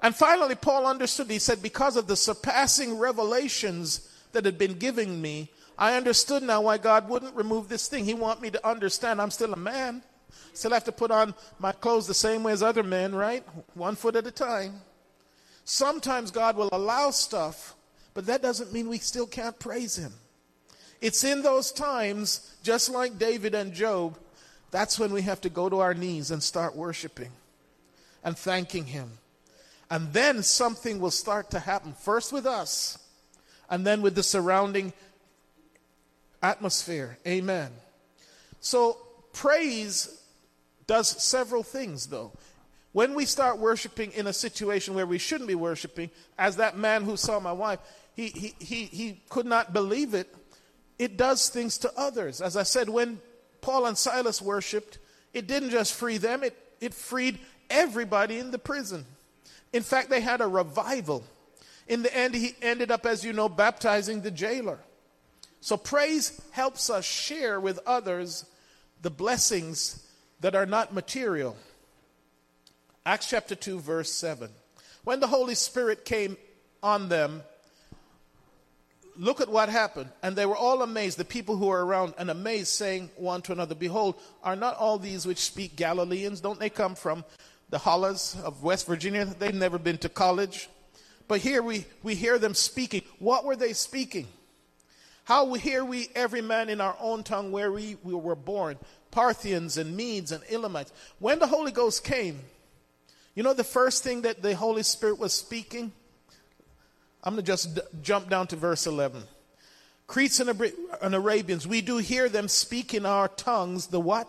And finally, Paul understood. He said, Because of the surpassing revelations that had been given me, I understood now why God wouldn't remove this thing. He want me to understand I'm still a man. Still have to put on my clothes the same way as other men, right? One foot at a time. Sometimes God will allow stuff but that doesn't mean we still can't praise Him. It's in those times, just like David and Job, that's when we have to go to our knees and start worshiping and thanking Him. And then something will start to happen, first with us, and then with the surrounding atmosphere. Amen. So, praise does several things, though. When we start worshiping in a situation where we shouldn't be worshiping, as that man who saw my wife, he, he, he, he could not believe it. It does things to others. As I said, when Paul and Silas worshiped, it didn't just free them, it, it freed everybody in the prison. In fact, they had a revival. In the end, he ended up, as you know, baptizing the jailer. So praise helps us share with others the blessings that are not material. Acts chapter 2, verse 7. When the Holy Spirit came on them, look at what happened. And they were all amazed, the people who were around, and amazed, saying one to another, Behold, are not all these which speak Galileans? Don't they come from the hollers of West Virginia? They've never been to college. But here we, we hear them speaking. What were they speaking? How we hear we every man in our own tongue where we, we were born, Parthians and Medes and Elamites. When the Holy Ghost came, you know the first thing that the Holy Spirit was speaking? I'm going to just d- jump down to verse 11. Cretes and, Ab- and Arabians, we do hear them speak in our tongues the what?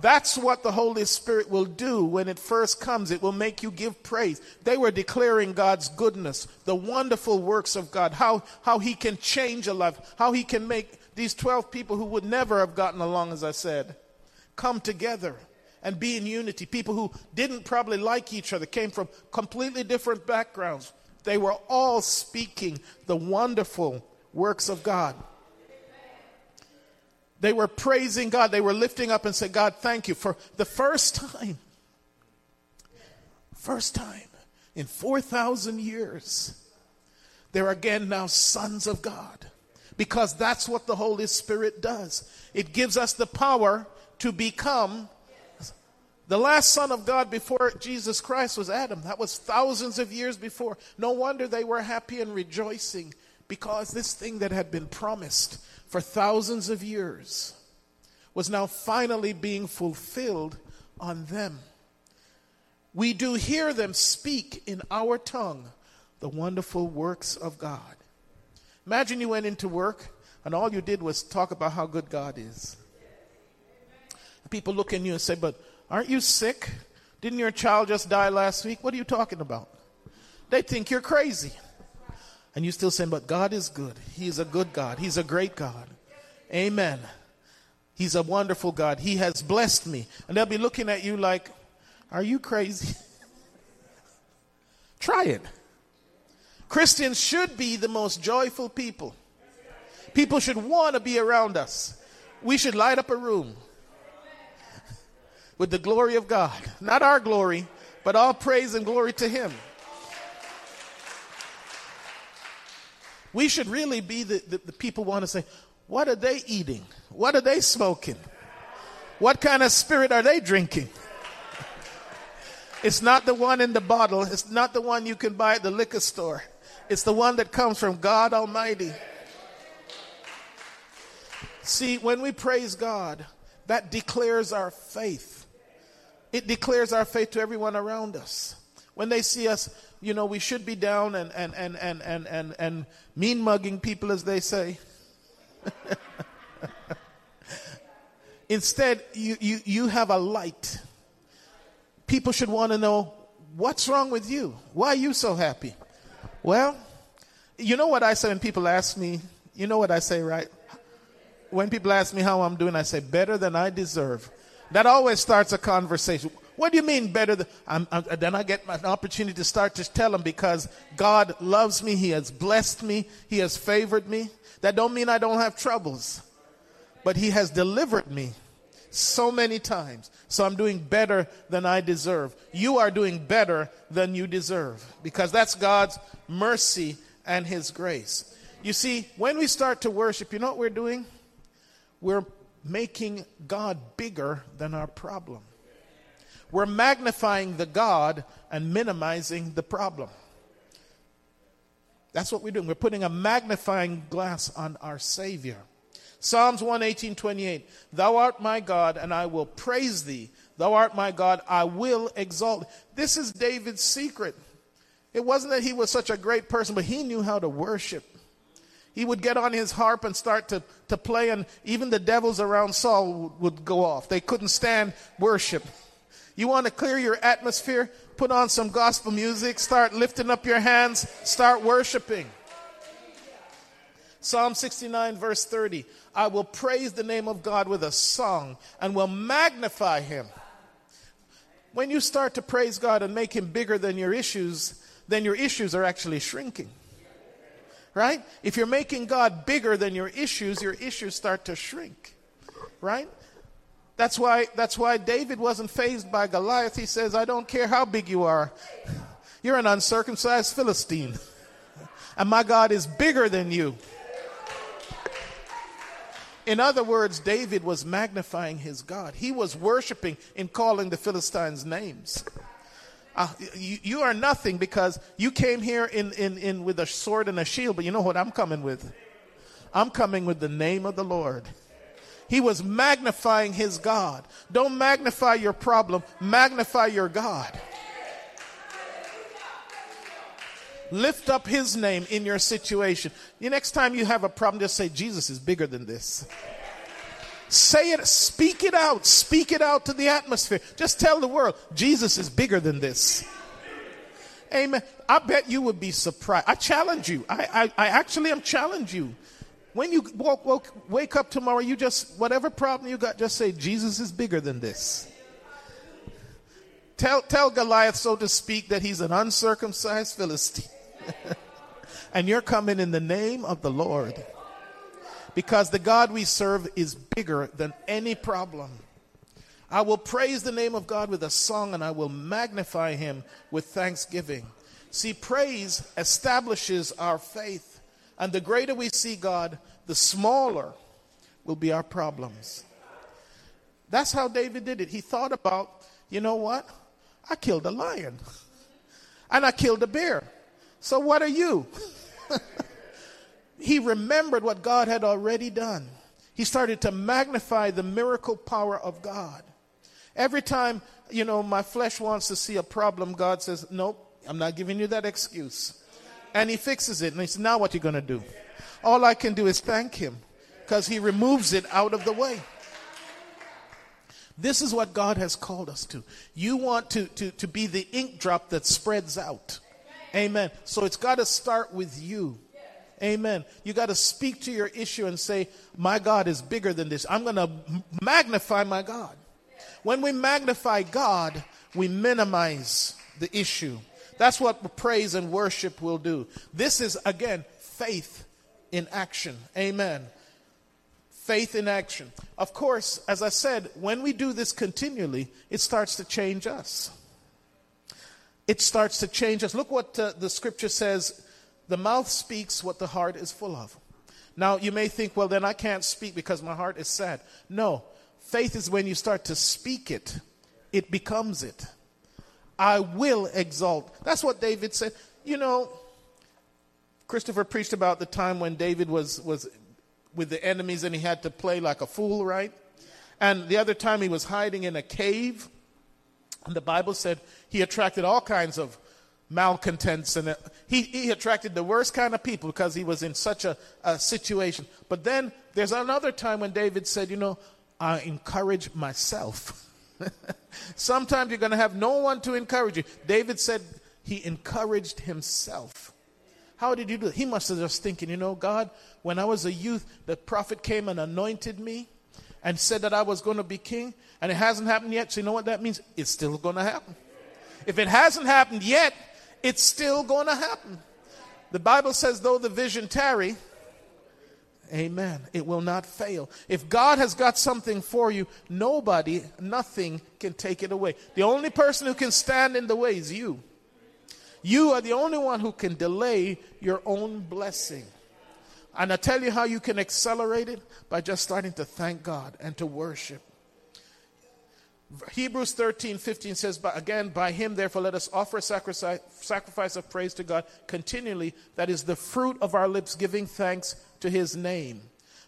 That's what the Holy Spirit will do when it first comes. It will make you give praise. They were declaring God's goodness, the wonderful works of God, how, how He can change a life, how He can make these 12 people who would never have gotten along, as I said, come together and be in unity. People who didn't probably like each other, came from completely different backgrounds. They were all speaking the wonderful works of God. They were praising God. They were lifting up and saying, God, thank you for the first time, first time in 4,000 years, they're again now sons of God. Because that's what the Holy Spirit does. It gives us the power to become the last son of God before Jesus Christ was Adam. That was thousands of years before. No wonder they were happy and rejoicing because this thing that had been promised for thousands of years was now finally being fulfilled on them. We do hear them speak in our tongue the wonderful works of God. Imagine you went into work and all you did was talk about how good God is. People look at you and say, But aren't you sick? Didn't your child just die last week? What are you talking about? They think you're crazy. And you still saying, but God is good. He's a good God. He's a great God. Amen. He's a wonderful God. He has blessed me. And they'll be looking at you like, are you crazy? (laughs) Try it. Christians should be the most joyful people. People should want to be around us. We should light up a room with the glory of God. Not our glory, but all praise and glory to Him. We should really be the, the, the people want to say, what are they eating? What are they smoking? What kind of spirit are they drinking? It's not the one in the bottle. It's not the one you can buy at the liquor store. It's the one that comes from God Almighty. See, when we praise God, that declares our faith. It declares our faith to everyone around us. When they see us you know, we should be down and, and, and, and, and, and, and mean mugging people, as they say. (laughs) Instead, you, you, you have a light. People should want to know what's wrong with you? Why are you so happy? Well, you know what I say when people ask me, you know what I say, right? When people ask me how I'm doing, I say, better than I deserve. That always starts a conversation. What do you mean better? Than, I'm, I'm, then I get an opportunity to start to tell them because God loves me. He has blessed me. He has favored me. That don't mean I don't have troubles, but He has delivered me so many times. So I'm doing better than I deserve. You are doing better than you deserve because that's God's mercy and His grace. You see, when we start to worship, you know what we're doing? We're making God bigger than our problem. We're magnifying the God and minimizing the problem. That's what we're doing. We're putting a magnifying glass on our Savior. Psalms 118, 28. Thou art my God, and I will praise thee. Thou art my God, I will exalt. This is David's secret. It wasn't that he was such a great person, but he knew how to worship. He would get on his harp and start to, to play, and even the devils around Saul would, would go off. They couldn't stand worship. You want to clear your atmosphere? Put on some gospel music, start lifting up your hands, start worshiping. Psalm 69, verse 30 I will praise the name of God with a song and will magnify him. When you start to praise God and make him bigger than your issues, then your issues are actually shrinking. Right? If you're making God bigger than your issues, your issues start to shrink. Right? That's why, that's why David wasn't fazed by Goliath. He says, I don't care how big you are. You're an uncircumcised Philistine. And my God is bigger than you. In other words, David was magnifying his God. He was worshiping in calling the Philistines names. Uh, you, you, are nothing because you came here in, in, in with a sword and a shield, but you know what I'm coming with? I'm coming with the name of the Lord. He was magnifying his God. Don't magnify your problem, magnify your God. Lift up his name in your situation. The next time you have a problem, just say, Jesus is bigger than this. Say it, speak it out, speak it out to the atmosphere. Just tell the world, Jesus is bigger than this. Amen. I bet you would be surprised. I challenge you. I, I, I actually am challenge you. When you walk, walk, wake up tomorrow, you just, whatever problem you got, just say, Jesus is bigger than this. Tell, tell Goliath, so to speak, that he's an uncircumcised Philistine. (laughs) and you're coming in the name of the Lord. Because the God we serve is bigger than any problem. I will praise the name of God with a song and I will magnify him with thanksgiving. See, praise establishes our faith. And the greater we see God, the smaller will be our problems. That's how David did it. He thought about, you know what? I killed a lion and I killed a bear. So what are you? (laughs) he remembered what God had already done. He started to magnify the miracle power of God. Every time, you know, my flesh wants to see a problem, God says, Nope, I'm not giving you that excuse and he fixes it. And he says, Now what you going to do? All I can do is thank him because he removes it out of the way. This is what God has called us to. You want to, to, to be the ink drop that spreads out. Amen. So it's got to start with you. Amen. You got to speak to your issue and say, My God is bigger than this. I'm going to magnify my God. When we magnify God, we minimize the issue. That's what praise and worship will do. This is, again, faith in action. Amen. Faith in action. Of course, as I said, when we do this continually, it starts to change us. It starts to change us. Look what uh, the scripture says the mouth speaks what the heart is full of. Now, you may think, well, then I can't speak because my heart is sad. No, faith is when you start to speak it, it becomes it. I will exalt. That's what David said. You know, Christopher preached about the time when David was, was with the enemies and he had to play like a fool, right? And the other time he was hiding in a cave. And the Bible said he attracted all kinds of malcontents and uh, he, he attracted the worst kind of people because he was in such a, a situation. But then there's another time when David said, You know, I encourage myself. (laughs) Sometimes you're going to have no one to encourage you. David said he encouraged himself. How did you do it? He must have just thinking, you know, God, when I was a youth, the prophet came and anointed me and said that I was going to be king, and it hasn't happened yet. So you know what that means? It's still going to happen. If it hasn't happened yet, it's still going to happen. The Bible says, though the vision tarry, Amen. It will not fail. If God has got something for you, nobody, nothing can take it away. The only person who can stand in the way is you. You are the only one who can delay your own blessing. And I tell you how you can accelerate it by just starting to thank God and to worship. Hebrews 13, 15 says, but again, by him, therefore, let us offer a sacrifice, sacrifice of praise to God continually. That is the fruit of our lips, giving thanks to his name.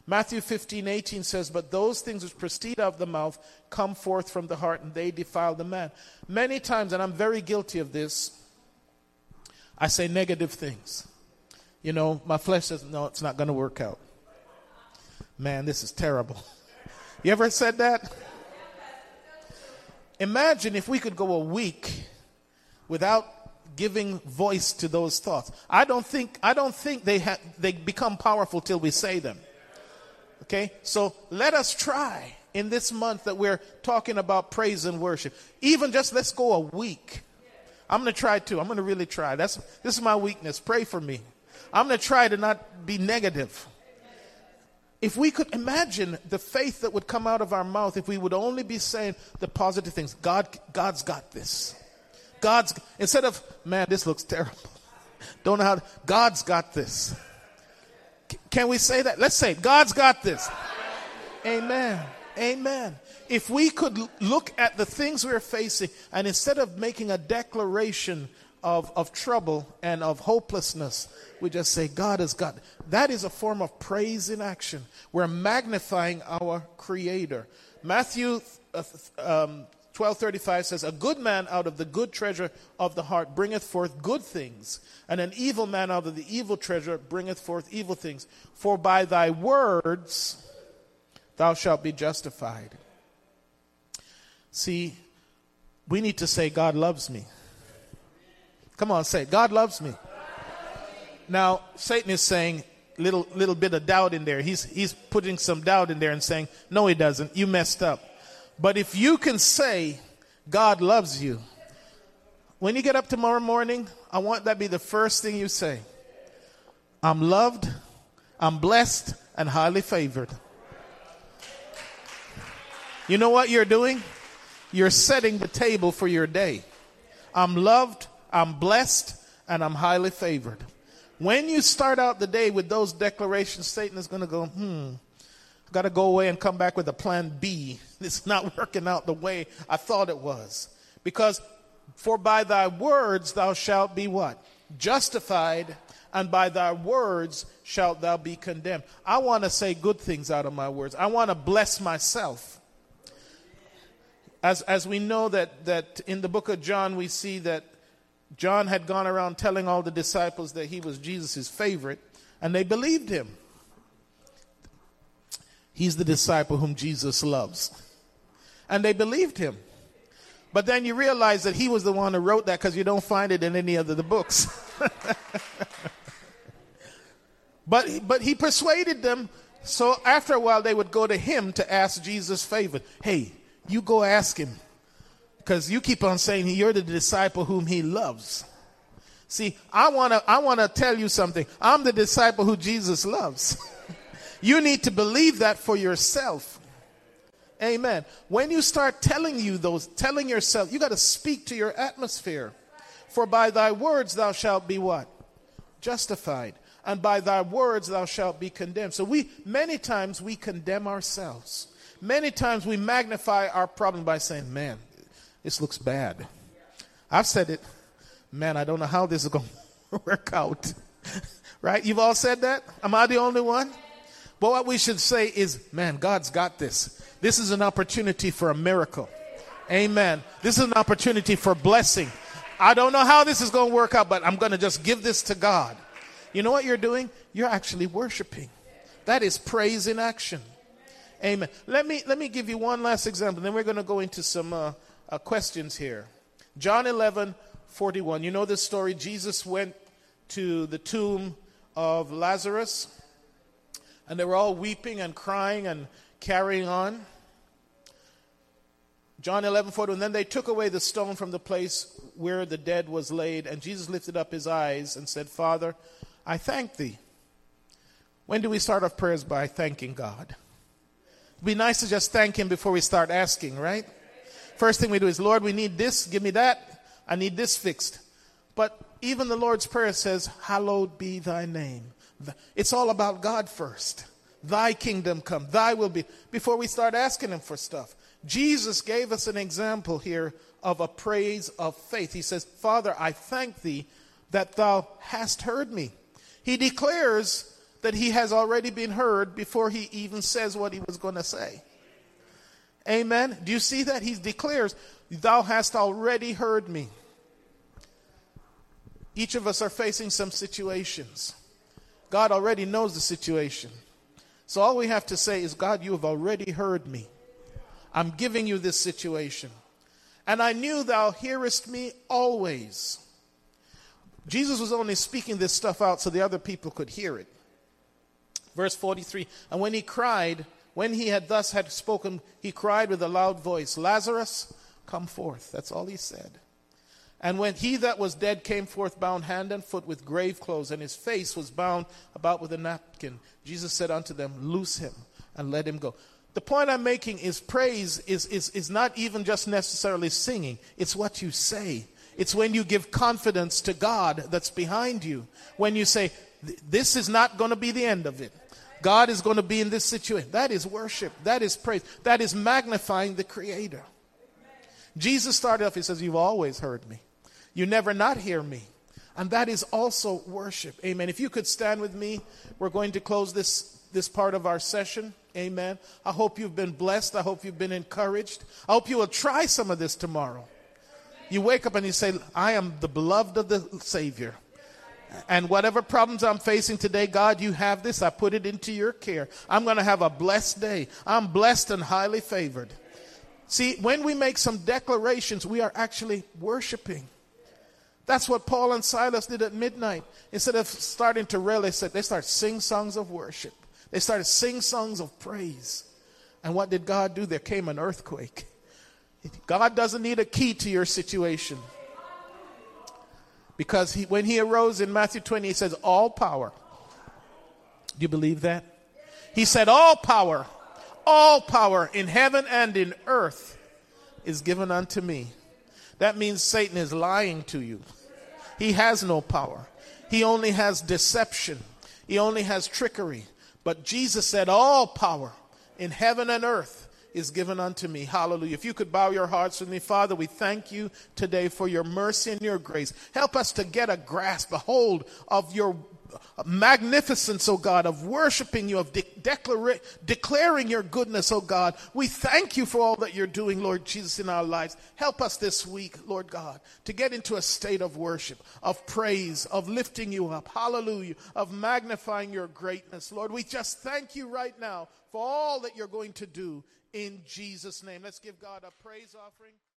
Matthew 15, 18 says, But those things which proceed out of the mouth come forth from the heart, and they defile the man. Many times, and I'm very guilty of this, I say negative things. You know, my flesh says, No, it's not going to work out. Man, this is terrible. (laughs) You ever said that? Imagine if we could go a week without giving voice to those thoughts. I don't think, I don't think they, ha- they become powerful till we say them. Okay? So let us try in this month that we're talking about praise and worship. Even just let's go a week. I'm going to try to. I'm going to really try. That's, this is my weakness. Pray for me. I'm going to try to not be negative. If we could imagine the faith that would come out of our mouth if we would only be saying the positive things. God, God's got this. God's, instead of, man, this looks terrible. (laughs) Don't know how, God's got this. Can we say that? Let's say, God's got this. Amen. Amen. If we could look at the things we're facing and instead of making a declaration of, of trouble and of hopelessness, we just say, God has got. That is a form of praise in action. We're magnifying our Creator. Matthew uh, um, 12:35 says, "A good man out of the good treasure of the heart bringeth forth good things, and an evil man out of the evil treasure bringeth forth evil things. For by thy words thou shalt be justified." See, we need to say, God loves me. Come on, say, God loves me. Now, Satan is saying, little little bit of doubt in there. He's he's putting some doubt in there and saying, "No, he doesn't. You messed up." But if you can say, "God loves you," when you get up tomorrow morning, I want that to be the first thing you say. I'm loved, I'm blessed, and highly favored. You know what you're doing? You're setting the table for your day. I'm loved, I'm blessed, and I'm highly favored. When you start out the day with those declarations, Satan is going to go, hmm, I've got to go away and come back with a plan B. (laughs) It's not working out the way I thought it was. Because for by thy words thou shalt be what? Justified, and by thy words shalt thou be condemned. I want to say good things out of my words. I want to bless myself. As, as we know that, that in the book of John, we see that John had gone around telling all the disciples that he was Jesus' favorite, and they believed him. He's the disciple whom Jesus loves. And they believed him. But then you realize that he was the one who wrote that because you don't find it in any of the books. (laughs) but, but he persuaded them. So after a while, they would go to him to ask Jesus' favor. Hey, you go ask him. Because you keep on saying you're the disciple whom he loves. See, I want to I want to tell you something. I'm the disciple who Jesus loves. (laughs) you need to believe that for yourself. Amen. When you start telling you those telling yourself, you got to speak to your atmosphere. For by thy words thou shalt be what? Justified. And by thy words thou shalt be condemned. So we many times we condemn ourselves. Many times we magnify our problem by saying, "Man, this looks bad. I've said it. Man, I don't know how this is going (laughs) to work out. (laughs) right? You've all said that? Am I the only one? But what we should say is, man, God's got this. This is an opportunity for a miracle. Amen. This is an opportunity for blessing. I don't know how this is going to work out, but I'm going to just give this to God. You know what you're doing? You're actually worshiping. That is praise in action. Amen. Let me let me give you one last example. Then we're going to go into some uh, uh, questions here. John 11, 41. You know this story? Jesus went to the tomb of Lazarus, and they were all weeping and crying and carrying on. John 11, 41. Then they took away the stone from the place where the dead was laid, and Jesus lifted up his eyes and said, Father, I thank thee. When do we start off prayers? By thanking God. It'd be nice to just thank him before we start asking, right? First thing we do is, Lord, we need this, give me that. I need this fixed. But even the Lord's Prayer says, Hallowed be thy name. It's all about God first. Thy kingdom come, thy will be, before we start asking Him for stuff. Jesus gave us an example here of a praise of faith. He says, Father, I thank thee that thou hast heard me. He declares that he has already been heard before he even says what he was going to say. Amen. Do you see that? He declares, Thou hast already heard me. Each of us are facing some situations. God already knows the situation. So all we have to say is, God, you have already heard me. I'm giving you this situation. And I knew thou hearest me always. Jesus was only speaking this stuff out so the other people could hear it. Verse 43 And when he cried, when he had thus had spoken, he cried with a loud voice, Lazarus, come forth. That's all he said. And when he that was dead came forth bound hand and foot with grave clothes, and his face was bound about with a napkin, Jesus said unto them, Loose him and let him go. The point I'm making is praise is, is, is not even just necessarily singing, it's what you say. It's when you give confidence to God that's behind you. When you say, This is not going to be the end of it. God is going to be in this situation. That is worship. That is praise. That is magnifying the Creator. Jesus started off, He says, You've always heard me. You never not hear me. And that is also worship. Amen. If you could stand with me, we're going to close this, this part of our session. Amen. I hope you've been blessed. I hope you've been encouraged. I hope you will try some of this tomorrow. You wake up and you say, I am the beloved of the Savior. And whatever problems I'm facing today, God, you have this. I put it into your care. I'm going to have a blessed day. I'm blessed and highly favored. See, when we make some declarations, we are actually worshiping. That's what Paul and Silas did at midnight. Instead of starting to they said they started sing songs of worship. They started sing songs of praise. And what did God do? There came an earthquake. God doesn't need a key to your situation. Because he, when he arose in Matthew 20, he says, All power. Do you believe that? He said, All power, all power in heaven and in earth is given unto me. That means Satan is lying to you. He has no power, he only has deception, he only has trickery. But Jesus said, All power in heaven and earth is given unto me. Hallelujah. If you could bow your hearts with me, Father, we thank you today for your mercy and your grace. Help us to get a grasp, a hold of your magnificence, O God, of worshiping you, of de- declara- declaring your goodness, O God. We thank you for all that you're doing, Lord Jesus, in our lives. Help us this week, Lord God, to get into a state of worship, of praise, of lifting you up. Hallelujah. Of magnifying your greatness, Lord. We just thank you right now for all that you're going to do in Jesus' name. Let's give God a praise offering.